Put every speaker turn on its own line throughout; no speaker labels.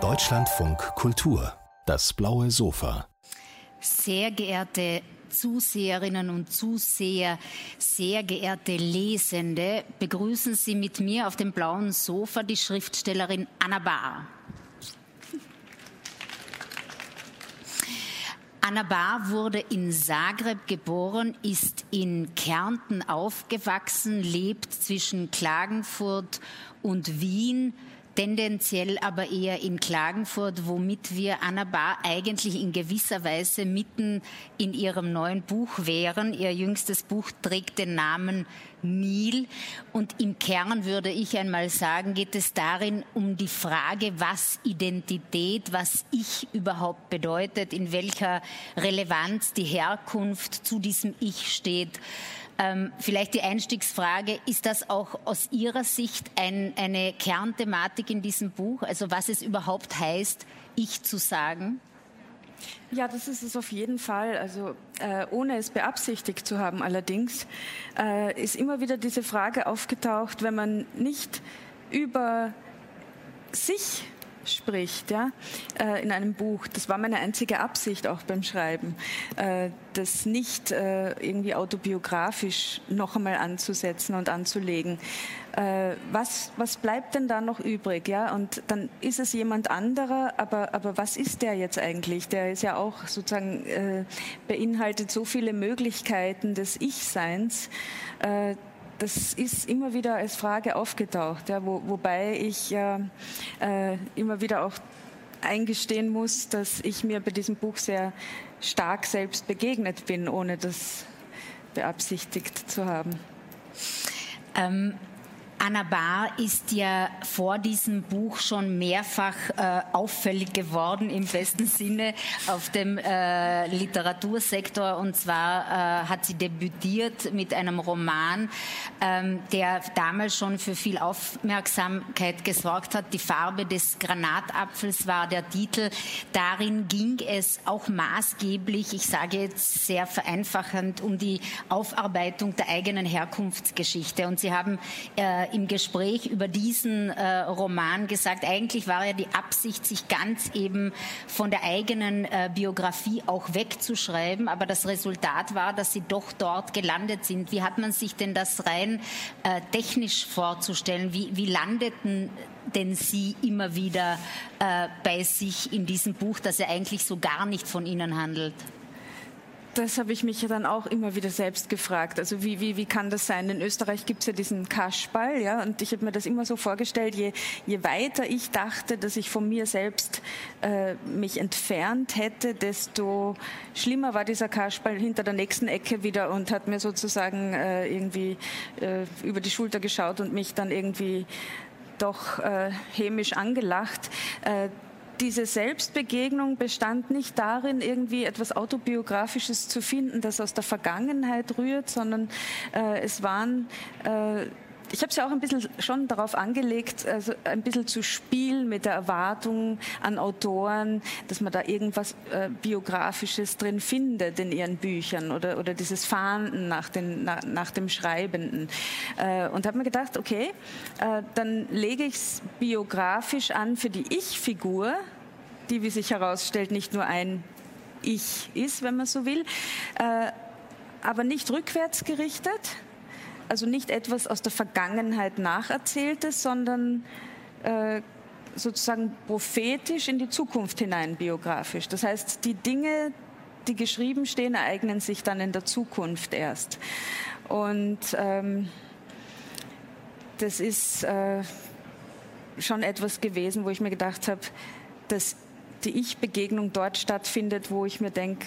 Deutschlandfunk Kultur, das blaue Sofa.
Sehr geehrte Zuseherinnen und Zuseher, sehr geehrte Lesende, begrüßen Sie mit mir auf dem blauen Sofa die Schriftstellerin Anna Bahr. Anna Bahr wurde in Zagreb geboren, ist in Kärnten aufgewachsen, lebt zwischen Klagenfurt und Wien, tendenziell aber eher in Klagenfurt, womit wir Anna Bahr eigentlich in gewisser Weise mitten in ihrem neuen Buch wären. Ihr jüngstes Buch trägt den Namen Nil und im Kern würde ich einmal sagen, geht es darin um die Frage, was Identität, was Ich überhaupt bedeutet, in welcher Relevanz die Herkunft zu diesem Ich steht. Ähm, vielleicht die Einstiegsfrage, ist das auch aus Ihrer Sicht ein, eine Kernthematik in diesem Buch, also was es überhaupt heißt, ich zu sagen?
Ja, das ist es auf jeden Fall. Also äh, ohne es beabsichtigt zu haben allerdings, äh, ist immer wieder diese Frage aufgetaucht, wenn man nicht über sich spricht, ja, äh, in einem Buch. Das war meine einzige Absicht auch beim Schreiben, äh, das nicht äh, irgendwie autobiografisch noch einmal anzusetzen und anzulegen. Äh, was, was bleibt denn da noch übrig, ja? Und dann ist es jemand anderer, aber, aber was ist der jetzt eigentlich? Der ist ja auch sozusagen äh, beinhaltet so viele Möglichkeiten des Ich-Seins äh, das ist immer wieder als Frage aufgetaucht, ja, wo, wobei ich äh, äh, immer wieder auch eingestehen muss, dass ich mir bei diesem Buch sehr stark selbst begegnet bin, ohne das beabsichtigt zu haben.
Ähm, Anna Bahr ist ja vor diesem Buch schon mehrfach äh, auffällig geworden im besten Sinne auf dem äh, Literatursektor. Und zwar äh, hat sie debütiert mit einem Roman, ähm, der damals schon für viel Aufmerksamkeit gesorgt hat. Die Farbe des Granatapfels war der Titel. Darin ging es auch maßgeblich, ich sage jetzt sehr vereinfachend, um die Aufarbeitung der eigenen Herkunftsgeschichte. Und Sie haben äh, im Gespräch über diesen äh, Roman gesagt, eigentlich war ja die Absicht, sich ganz eben von der eigenen äh, Biografie auch wegzuschreiben, aber das Resultat war, dass sie doch dort gelandet sind. Wie hat man sich denn das rein äh, technisch vorzustellen? Wie, wie landeten denn Sie immer wieder äh, bei sich in diesem Buch, das ja eigentlich so gar nicht von Ihnen handelt?
Das habe ich mich ja dann auch immer wieder selbst gefragt. Also wie, wie, wie kann das sein? In Österreich gibt es ja diesen Kaschball, ja, und ich habe mir das immer so vorgestellt, je, je weiter ich dachte, dass ich von mir selbst äh, mich entfernt hätte, desto schlimmer war dieser Kaschball hinter der nächsten Ecke wieder und hat mir sozusagen äh, irgendwie äh, über die Schulter geschaut und mich dann irgendwie doch äh, hämisch angelacht. Äh, diese Selbstbegegnung bestand nicht darin, irgendwie etwas Autobiografisches zu finden, das aus der Vergangenheit rührt, sondern äh, es waren äh, ich habe es ja auch ein bisschen schon darauf angelegt, also ein bisschen zu spielen mit der Erwartung an Autoren, dass man da irgendwas äh, Biografisches drin findet in ihren Büchern oder, oder dieses Fahnden nach, den, na, nach dem Schreibenden. Äh, und habe mir gedacht, okay, äh, dann lege ich es biografisch an für die Ich-Figur, die, wie sich herausstellt, nicht nur ein Ich ist, wenn man so will, äh, aber nicht rückwärts gerichtet, also nicht etwas aus der Vergangenheit nacherzähltes, sondern äh, sozusagen prophetisch in die Zukunft hinein biografisch. Das heißt, die Dinge, die geschrieben stehen, ereignen sich dann in der Zukunft erst. Und ähm, das ist äh, schon etwas gewesen, wo ich mir gedacht habe, dass die Ich-Begegnung dort stattfindet, wo ich mir denke,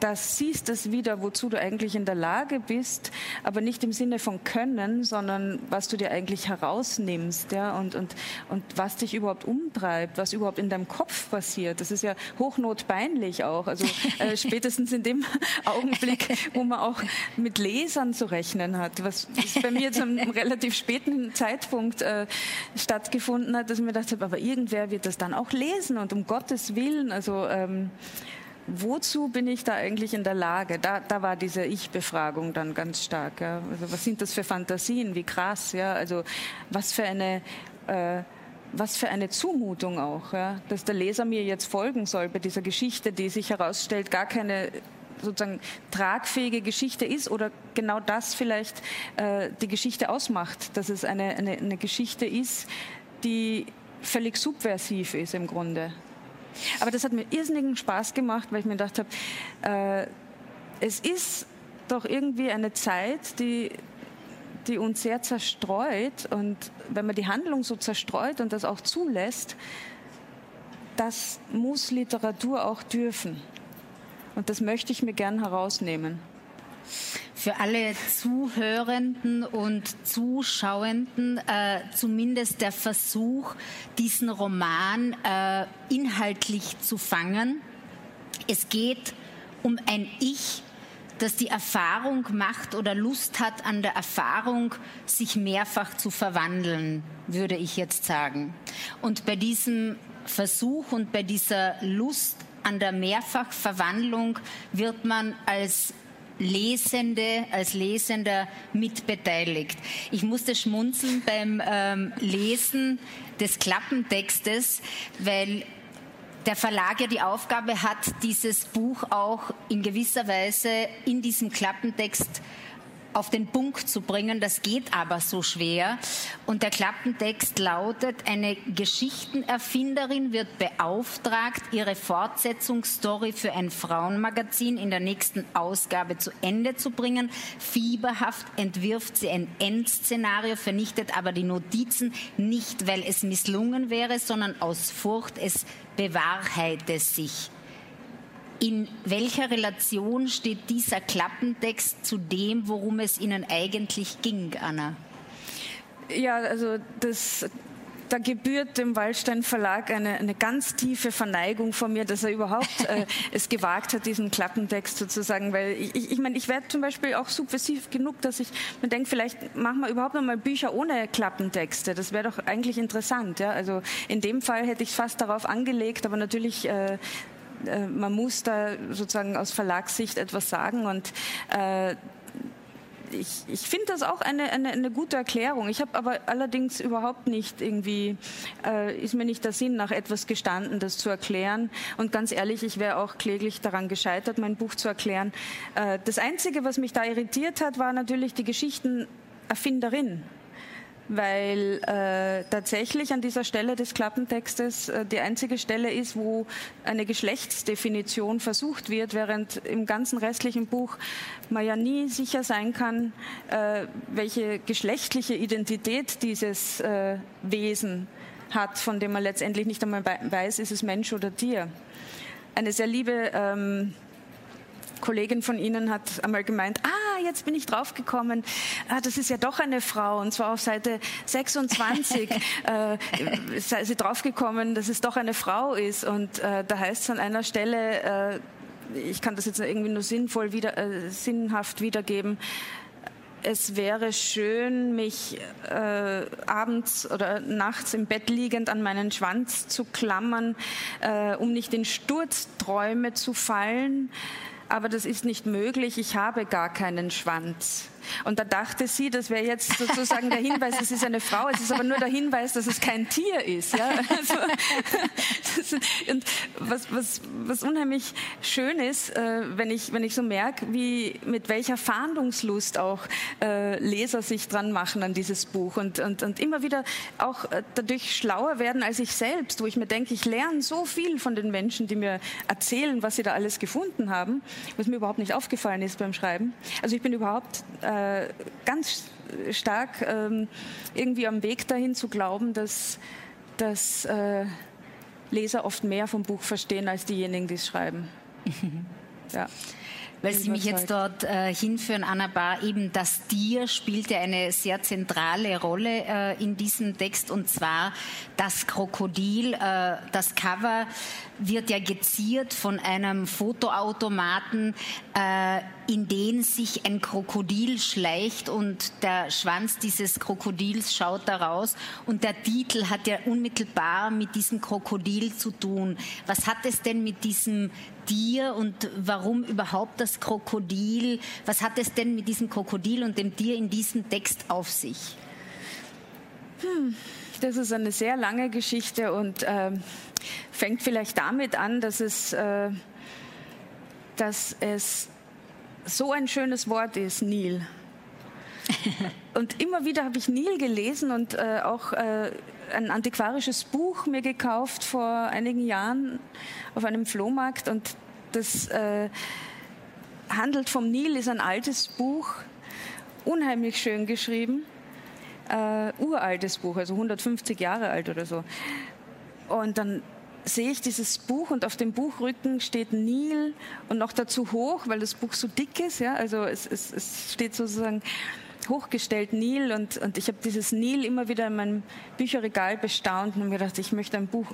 da siehst es wieder, wozu du eigentlich in der Lage bist, aber nicht im Sinne von Können, sondern was du dir eigentlich herausnimmst, ja, und, und, und was dich überhaupt umtreibt, was überhaupt in deinem Kopf passiert. Das ist ja hochnotpeinlich auch. Also äh, spätestens in dem Augenblick, wo man auch mit Lesern zu rechnen hat, was bei mir zu einem relativ späten Zeitpunkt äh, stattgefunden hat, dass ich mir gedacht habe, aber irgendwer wird das dann auch lesen und um Gottes Willen, also ähm, wozu bin ich da eigentlich in der Lage? Da, da war diese Ich-Befragung dann ganz stark. Ja. Also was sind das für Fantasien? Wie krass, ja. Also was für eine äh, was für eine Zumutung auch, ja, dass der Leser mir jetzt folgen soll bei dieser Geschichte, die sich herausstellt, gar keine sozusagen tragfähige Geschichte ist oder genau das vielleicht äh, die Geschichte ausmacht, dass es eine, eine, eine Geschichte ist, die völlig subversiv ist im Grunde. Aber das hat mir irrsinnigen Spaß gemacht, weil ich mir gedacht habe, äh, es ist doch irgendwie eine Zeit, die, die uns sehr zerstreut. Und wenn man die Handlung so zerstreut und das auch zulässt, das muss Literatur auch dürfen. Und das möchte ich mir gern herausnehmen.
Für alle Zuhörenden und Zuschauenden äh, zumindest der Versuch, diesen Roman äh, inhaltlich zu fangen. Es geht um ein Ich, das die Erfahrung macht oder Lust hat an der Erfahrung, sich mehrfach zu verwandeln, würde ich jetzt sagen. Und bei diesem Versuch und bei dieser Lust an der Mehrfachverwandlung wird man als Lesende, als Lesender mitbeteiligt. Ich musste schmunzeln beim ähm, Lesen des Klappentextes, weil der Verlag ja die Aufgabe hat, dieses Buch auch in gewisser Weise in diesem Klappentext auf den Punkt zu bringen. Das geht aber so schwer. Und der Klappentext lautet, eine Geschichtenerfinderin wird beauftragt, ihre Fortsetzungsstory für ein Frauenmagazin in der nächsten Ausgabe zu Ende zu bringen. Fieberhaft entwirft sie ein Endszenario, vernichtet aber die Notizen nicht, weil es misslungen wäre, sondern aus Furcht, es bewahrheite sich. In welcher Relation steht dieser Klappentext zu dem, worum es Ihnen eigentlich ging, Anna?
Ja, also das, da gebührt dem Waldstein Verlag eine, eine, ganz tiefe Verneigung von mir, dass er überhaupt äh, es gewagt hat, diesen Klappentext sozusagen, weil ich, ich, ich meine, ich werde zum Beispiel auch subversiv genug, dass ich mir denke, vielleicht machen wir überhaupt noch mal Bücher ohne Klappentexte. Das wäre doch eigentlich interessant. Ja? Also in dem Fall hätte ich es fast darauf angelegt, aber natürlich äh, äh, man muss da sozusagen aus Verlagssicht etwas sagen und äh, ich, ich finde das auch eine, eine, eine, gute Erklärung. Ich habe aber allerdings überhaupt nicht irgendwie, äh, ist mir nicht der Sinn nach etwas gestanden, das zu erklären. Und ganz ehrlich, ich wäre auch kläglich daran gescheitert, mein Buch zu erklären. Äh, das Einzige, was mich da irritiert hat, war natürlich die Geschichtenerfinderin weil äh, tatsächlich an dieser Stelle des Klappentextes äh, die einzige Stelle ist, wo eine Geschlechtsdefinition versucht wird, während im ganzen restlichen Buch man ja nie sicher sein kann, äh, welche geschlechtliche Identität dieses äh, Wesen hat, von dem man letztendlich nicht einmal weiß, ist es Mensch oder Tier. Eine sehr liebe ähm, Kollegin von Ihnen hat einmal gemeint, ah, jetzt bin ich draufgekommen, ah, das ist ja doch eine Frau und zwar auf Seite 26 äh, sei sie draufgekommen, dass es doch eine Frau ist. Und äh, da heißt es an einer Stelle, äh, ich kann das jetzt irgendwie nur sinnvoll wieder, äh, sinnhaft wiedergeben, es wäre schön, mich äh, abends oder nachts im Bett liegend an meinen Schwanz zu klammern, äh, um nicht in Sturzträume zu fallen aber das ist nicht möglich, ich habe gar keinen Schwanz. Und da dachte sie, das wäre jetzt sozusagen der Hinweis, es ist eine Frau, es ist aber nur der Hinweis, dass es kein Tier ist. Ja? Also, das, und was, was, was unheimlich schön ist, äh, wenn, ich, wenn ich so merke, wie, mit welcher Fahndungslust auch äh, Leser sich dran machen an dieses Buch und, und, und immer wieder auch äh, dadurch schlauer werden als ich selbst, wo ich mir denke, ich lerne so viel von den Menschen, die mir erzählen, was sie da alles gefunden haben, was mir überhaupt nicht aufgefallen ist beim Schreiben. Also ich bin überhaupt äh, äh, ganz stark ähm, irgendwie am Weg dahin zu glauben, dass, dass äh, Leser oft mehr vom Buch verstehen als diejenigen, die es schreiben.
ja weil Sie mich jetzt dort äh, hinführen, Anna Bar, eben das Tier spielt ja eine sehr zentrale Rolle äh, in diesem Text und zwar das Krokodil. Äh, das Cover wird ja geziert von einem Fotoautomaten, äh, in den sich ein Krokodil schleicht und der Schwanz dieses Krokodils schaut da raus und der Titel hat ja unmittelbar mit diesem Krokodil zu tun. Was hat es denn mit diesem Tier und warum überhaupt das Krokodil? Was hat es denn mit diesem Krokodil und dem Tier in diesem Text auf sich?
Hm Das ist eine sehr lange Geschichte und äh, fängt vielleicht damit an, dass es, äh, dass es so ein schönes Wort ist, Nil. und immer wieder habe ich Nil gelesen und äh, auch äh, ein antiquarisches Buch mir gekauft vor einigen Jahren auf einem Flohmarkt und das äh, handelt vom Nil, ist ein altes Buch, unheimlich schön geschrieben, äh, uraltes Buch, also 150 Jahre alt oder so. Und dann sehe ich dieses Buch und auf dem Buchrücken steht Nil und noch dazu hoch, weil das Buch so dick ist. Ja, also es, es, es steht sozusagen hochgestellt Nil und, und ich habe dieses Nil immer wieder in meinem Bücherregal bestaunt und mir gedacht, ich möchte ein Buch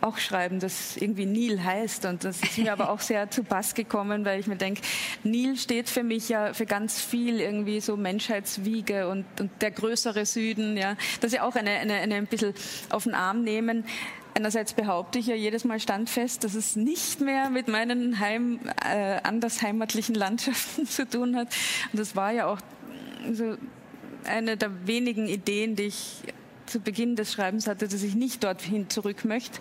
auch schreiben, das irgendwie Nil heißt und das ist mir aber auch sehr zu Pass gekommen, weil ich mir denke, Nil steht für mich ja für ganz viel irgendwie so Menschheitswiege und, und der größere Süden, ja, dass sie auch eine, eine, eine ein bisschen auf den Arm nehmen. Einerseits behaupte ich ja jedes Mal standfest, dass es nicht mehr mit meinen Heim, äh, anders heimatlichen Landschaften zu tun hat. Und das war ja auch so eine der wenigen Ideen, die ich zu Beginn des Schreibens hatte, dass ich nicht dorthin zurück möchte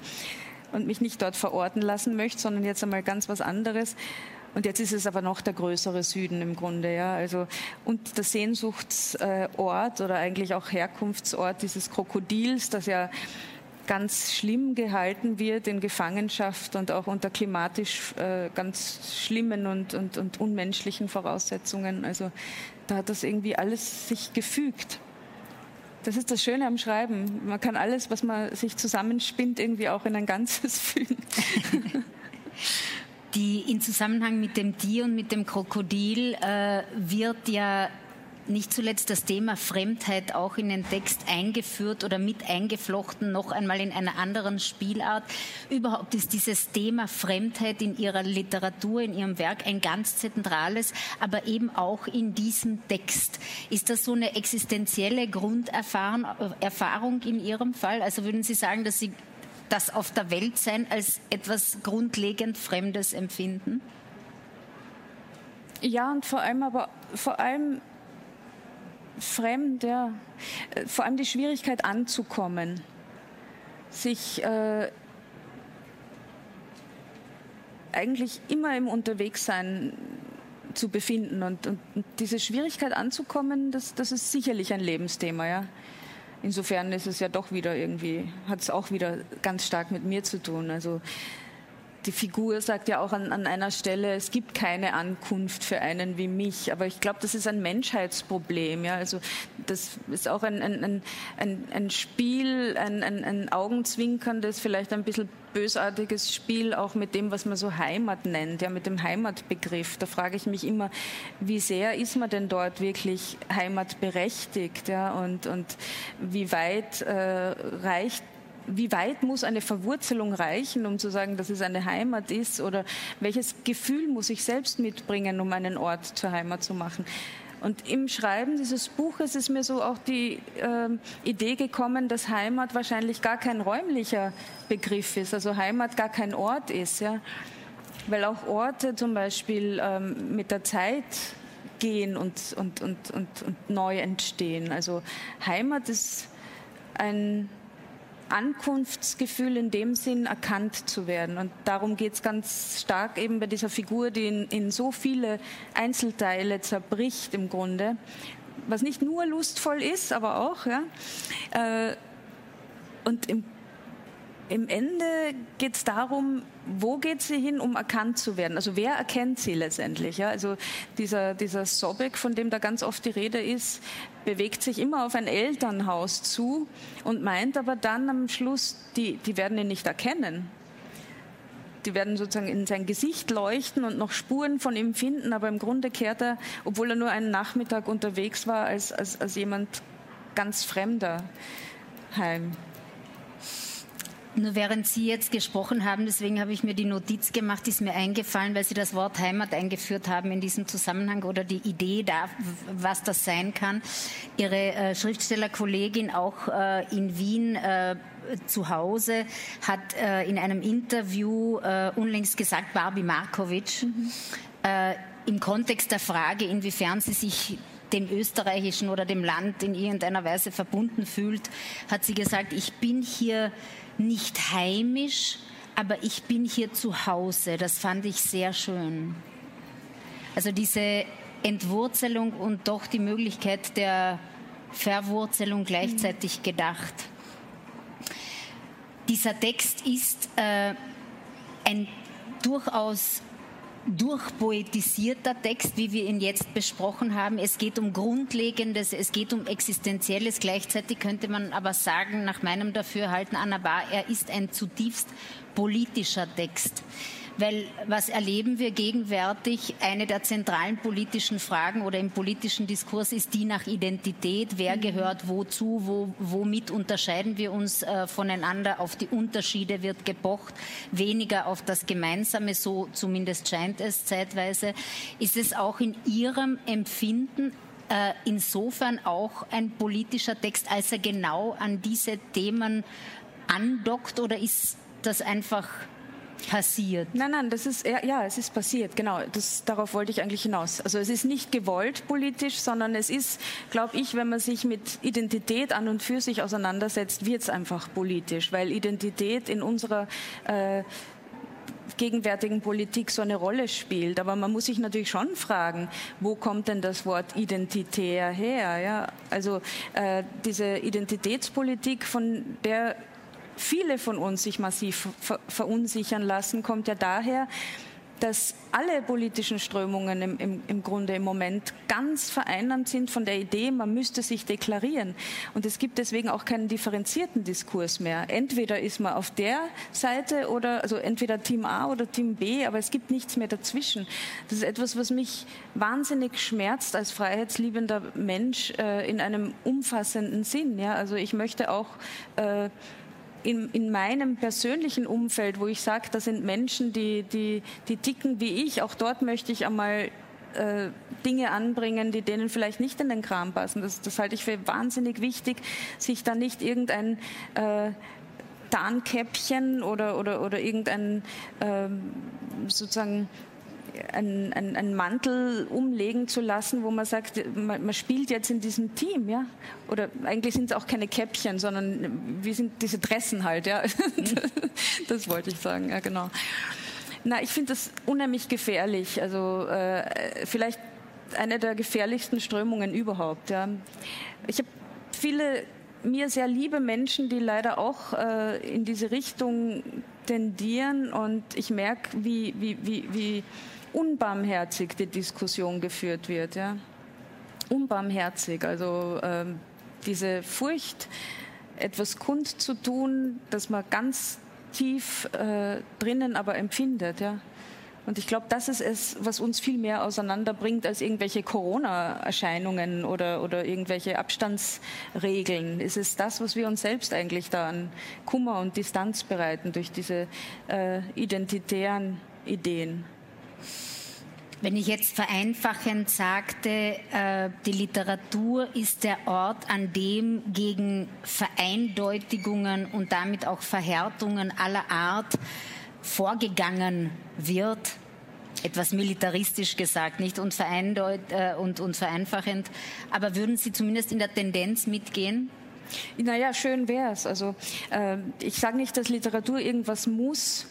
und mich nicht dort verorten lassen möchte, sondern jetzt einmal ganz was anderes. Und jetzt ist es aber noch der größere Süden im Grunde, ja. Also, und der Sehnsuchtsort oder eigentlich auch Herkunftsort dieses Krokodils, das ja ganz schlimm gehalten wird in Gefangenschaft und auch unter klimatisch äh, ganz schlimmen und, und, und unmenschlichen Voraussetzungen. Also da hat das irgendwie alles sich gefügt. Das ist das Schöne am Schreiben. Man kann alles, was man sich zusammenspinnt, irgendwie auch in ein Ganzes fügen.
Die in Zusammenhang mit dem Tier und mit dem Krokodil äh, wird ja nicht zuletzt das Thema Fremdheit auch in den Text eingeführt oder mit eingeflochten, noch einmal in einer anderen Spielart. Überhaupt ist dieses Thema Fremdheit in ihrer Literatur, in ihrem Werk ein ganz zentrales, aber eben auch in diesem Text. Ist das so eine existenzielle Grunderfahrung in Ihrem Fall? Also würden Sie sagen, dass Sie das auf der Welt sein als etwas grundlegend Fremdes empfinden?
Ja, und vor allem aber vor allem fremd, ja. Äh, vor allem die Schwierigkeit anzukommen, sich äh, eigentlich immer im Unterwegssein zu befinden. Und, und, diese Schwierigkeit anzukommen, das, das ist sicherlich ein Lebensthema, ja. Insofern ist es ja doch wieder irgendwie, hat es auch wieder ganz stark mit mir zu tun. Also die Figur sagt ja auch an, an, einer Stelle, es gibt keine Ankunft für einen wie mich. Aber ich glaube, das ist ein Menschheitsproblem. Ja? Also das ist auch ein, ein, ein, ein Spiel, ein, ein, ein augenzwinkerndes, vielleicht ein bisschen bösartiges Spiel auch mit dem, was man so Heimat nennt, ja, mit dem Heimatbegriff. Da frage ich mich immer, wie sehr ist man denn dort wirklich heimatberechtigt, ja, und, und wie weit äh, reicht wie weit muss eine Verwurzelung reichen, um zu sagen, dass es eine Heimat ist? Oder welches Gefühl muss ich selbst mitbringen, um einen Ort zur Heimat zu machen? Und im Schreiben dieses Buches ist mir so auch die äh, Idee gekommen, dass Heimat wahrscheinlich gar kein räumlicher Begriff ist, also Heimat gar kein Ort ist, ja. Weil auch Orte zum Beispiel ähm, mit der Zeit gehen und, und, und, und, und neu entstehen. Also Heimat ist ein Ankunftsgefühl in dem Sinn erkannt zu werden. Und darum geht es ganz stark eben bei dieser Figur, die in, in, so viele Einzelteile zerbricht im Grunde, was nicht nur lustvoll ist, aber auch. Ja. Äh, und im im Ende geht es darum, wo geht sie hin, um erkannt zu werden? Also wer erkennt sie letztendlich? Ja? Also dieser, dieser Sobek, von dem da ganz oft die Rede ist, bewegt sich immer auf ein Elternhaus zu und meint aber dann am Schluss, die, die werden ihn nicht erkennen. Die werden sozusagen in sein Gesicht leuchten und noch Spuren von ihm finden, aber im Grunde kehrt er, obwohl er nur einen Nachmittag unterwegs war, als, als, als jemand ganz Fremder heim.
Nur während Sie jetzt gesprochen haben, deswegen habe ich mir die Notiz gemacht, ist mir eingefallen, weil Sie das Wort Heimat eingeführt haben in diesem Zusammenhang oder die Idee da, was das sein kann. Ihre äh, Schriftstellerkollegin auch äh, in Wien äh, zu Hause hat äh, in einem Interview äh, unlängst gesagt, Barbie Markovic, mhm. Äh, im Kontext der Frage, inwiefern sie sich dem österreichischen oder dem Land in irgendeiner Weise verbunden fühlt, hat sie gesagt, ich bin hier nicht heimisch, aber ich bin hier zu Hause. Das fand ich sehr schön. Also diese Entwurzelung und doch die Möglichkeit der Verwurzelung gleichzeitig gedacht. Dieser Text ist äh, ein durchaus durchpoetisierter Text, wie wir ihn jetzt besprochen haben. Es geht um Grundlegendes, es geht um Existenzielles. Gleichzeitig könnte man aber sagen, nach meinem Dafürhalten, Anna Bar, er ist ein zutiefst politischer Text. Weil was erleben wir gegenwärtig? Eine der zentralen politischen Fragen oder im politischen Diskurs ist die nach Identität. Wer mhm. gehört wozu? Wo, womit unterscheiden wir uns äh, voneinander? Auf die Unterschiede wird gepocht, weniger auf das Gemeinsame, so zumindest scheint es zeitweise. Ist es auch in Ihrem Empfinden äh, insofern auch ein politischer Text, als er genau an diese Themen andockt oder ist das einfach passiert.
Nein, nein, das ist ja, es ist passiert. Genau, das, darauf wollte ich eigentlich hinaus. Also es ist nicht gewollt politisch, sondern es ist, glaube ich, wenn man sich mit Identität an und für sich auseinandersetzt, wird es einfach politisch, weil Identität in unserer äh, gegenwärtigen Politik so eine Rolle spielt. Aber man muss sich natürlich schon fragen, wo kommt denn das Wort identitär her? Ja? Also äh, diese Identitätspolitik, von der viele von uns sich massiv ver verunsichern lassen, kommt ja daher, dass alle politischen Strömungen im, im, im, Grunde im Moment ganz vereinnahmt sind von der Idee, man müsste sich deklarieren. Und es gibt deswegen auch keinen differenzierten Diskurs mehr. Entweder ist man auf der Seite oder, also entweder Team A oder Team B, aber es gibt nichts mehr dazwischen. Das ist etwas, was mich wahnsinnig schmerzt als freiheitsliebender Mensch äh, in einem umfassenden Sinn. Ja? Also ich möchte auch äh, in, in meinem persönlichen Umfeld, wo ich sage, da sind Menschen, die, die, die ticken wie ich, auch dort möchte ich einmal äh, Dinge anbringen, die denen vielleicht nicht in den Kram passen. Das, das halte ich für wahnsinnig wichtig, sich da nicht irgendein äh, Tarnkäppchen oder, oder, oder irgendein äh, sozusagen einen, einen, einen, Mantel umlegen zu lassen, wo man sagt, man, man, spielt jetzt in diesem Team, ja? Oder eigentlich sind es auch keine Käppchen, sondern wir sind diese Dressen halt, ja? das wollte ich sagen, ja genau. Na, ich finde das unheimlich gefährlich. Also äh, vielleicht eine der gefährlichsten Strömungen überhaupt. Ja. Ich habe viele mir sehr liebe Menschen, die leider auch äh, in diese Richtung tendieren und ich merke, wie, wie, wie, wie unbarmherzig die Diskussion geführt wird. Ja? Unbarmherzig, also ähm, diese Furcht, etwas kundzutun, das man ganz tief äh, drinnen aber empfindet. Ja? Und ich glaube, das ist es, was uns viel mehr auseinanderbringt als irgendwelche Corona-Erscheinungen oder, oder irgendwelche Abstandsregeln. Es ist das, was wir uns selbst eigentlich da an Kummer und Distanz bereiten durch diese äh, identitären Ideen.
Wenn ich jetzt vereinfachend sagte, äh, die Literatur ist der Ort, an dem gegen Vereindeutigungen und damit auch Verhärtungen aller Art vorgegangen wird, etwas militaristisch gesagt, nicht und, äh, und, und vereinfachend, aber würden Sie zumindest in der Tendenz mitgehen?
Naja, schön wäre es. Also äh, ich sage nicht, dass Literatur irgendwas muss,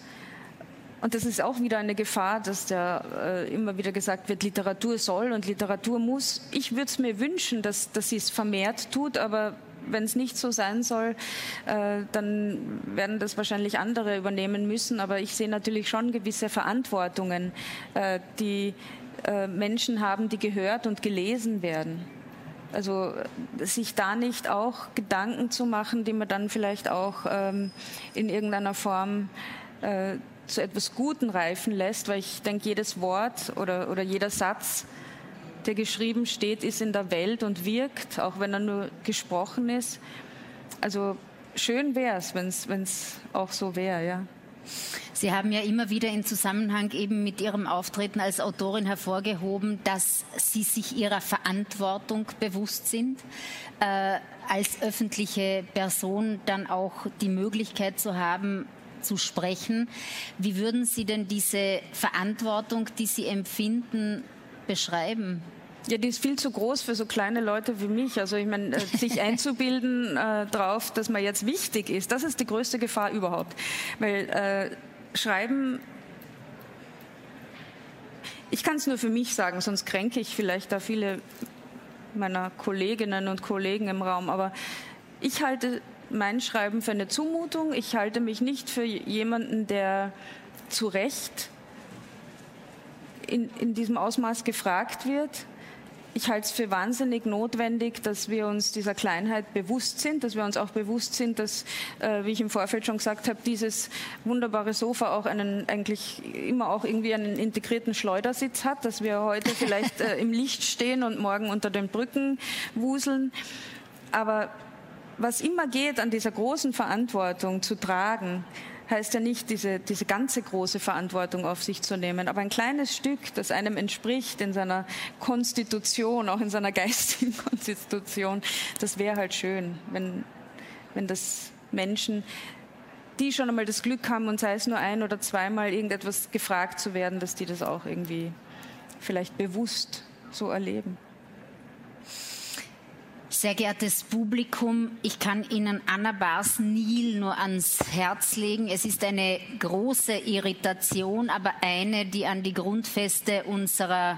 und das ist auch wieder eine Gefahr, dass da äh, immer wieder gesagt wird, Literatur soll und Literatur muss. Ich würde es mir wünschen, dass, dass sie es vermehrt tut, aber wenn es nicht so sein soll, äh, dann werden das wahrscheinlich andere übernehmen müssen. Aber ich sehe natürlich schon gewisse Verantwortungen, äh, die äh, Menschen haben, die gehört und gelesen werden. Also sich da nicht auch Gedanken zu machen, die man dann vielleicht auch ähm, in irgendeiner Form äh, zu etwas Guten reifen lässt, weil ich denke, jedes Wort oder, oder jeder Satz, der geschrieben steht, ist in der Welt und wirkt, auch wenn er nur gesprochen ist. Also schön wäre es, wenn es auch so wäre, ja.
Sie haben ja immer wieder in Zusammenhang eben mit Ihrem Auftreten als Autorin hervorgehoben, dass Sie sich Ihrer Verantwortung bewusst sind, äh, als öffentliche Person dann auch die Möglichkeit zu haben, zu sprechen. Wie würden Sie denn diese Verantwortung, die Sie empfinden, beschreiben?
Ja, die ist viel zu groß für so kleine Leute wie mich. Also ich meine, äh, sich einzubilden äh, drauf, dass man jetzt wichtig ist, das ist die größte Gefahr überhaupt. Weil äh, Schreiben ich kann es nur für mich sagen, sonst kränke ich vielleicht da viele meiner Kolleginnen und Kollegen im Raum. Aber ich halte mein Schreiben für eine Zumutung. Ich halte mich nicht für jemanden, der zu Recht in, in diesem Ausmaß gefragt wird ich halte es für wahnsinnig notwendig, dass wir uns dieser Kleinheit bewusst sind, dass wir uns auch bewusst sind, dass, äh, wie ich im Vorfeld schon gesagt habe, dieses wunderbare Sofa auch einen eigentlich immer auch irgendwie einen integrierten Schleudersitz hat, dass wir heute vielleicht äh, im Licht stehen und morgen unter den Brücken wuseln. Aber was immer geht an dieser großen Verantwortung zu tragen, heißt ja nicht, diese, diese ganze große Verantwortung auf sich zu nehmen, aber ein kleines Stück, das einem entspricht in seiner Konstitution, auch in seiner geistigen Konstitution, das wäre halt schön, wenn, wenn das Menschen, die schon einmal das Glück haben und sei es nur ein oder zweimal irgendetwas gefragt zu werden, dass die das auch irgendwie vielleicht bewusst so erleben.
Sehr geehrtes Publikum, ich kann Ihnen Anna Bars-Nil nur ans Herz legen. Es ist eine große Irritation, aber eine, die an die Grundfeste unserer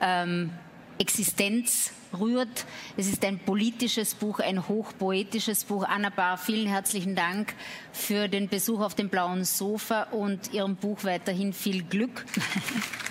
ähm, Existenz rührt. Es ist ein politisches Buch, ein hochpoetisches Buch. Anna Bar, vielen herzlichen Dank für den Besuch auf dem blauen Sofa und Ihrem Buch weiterhin viel Glück.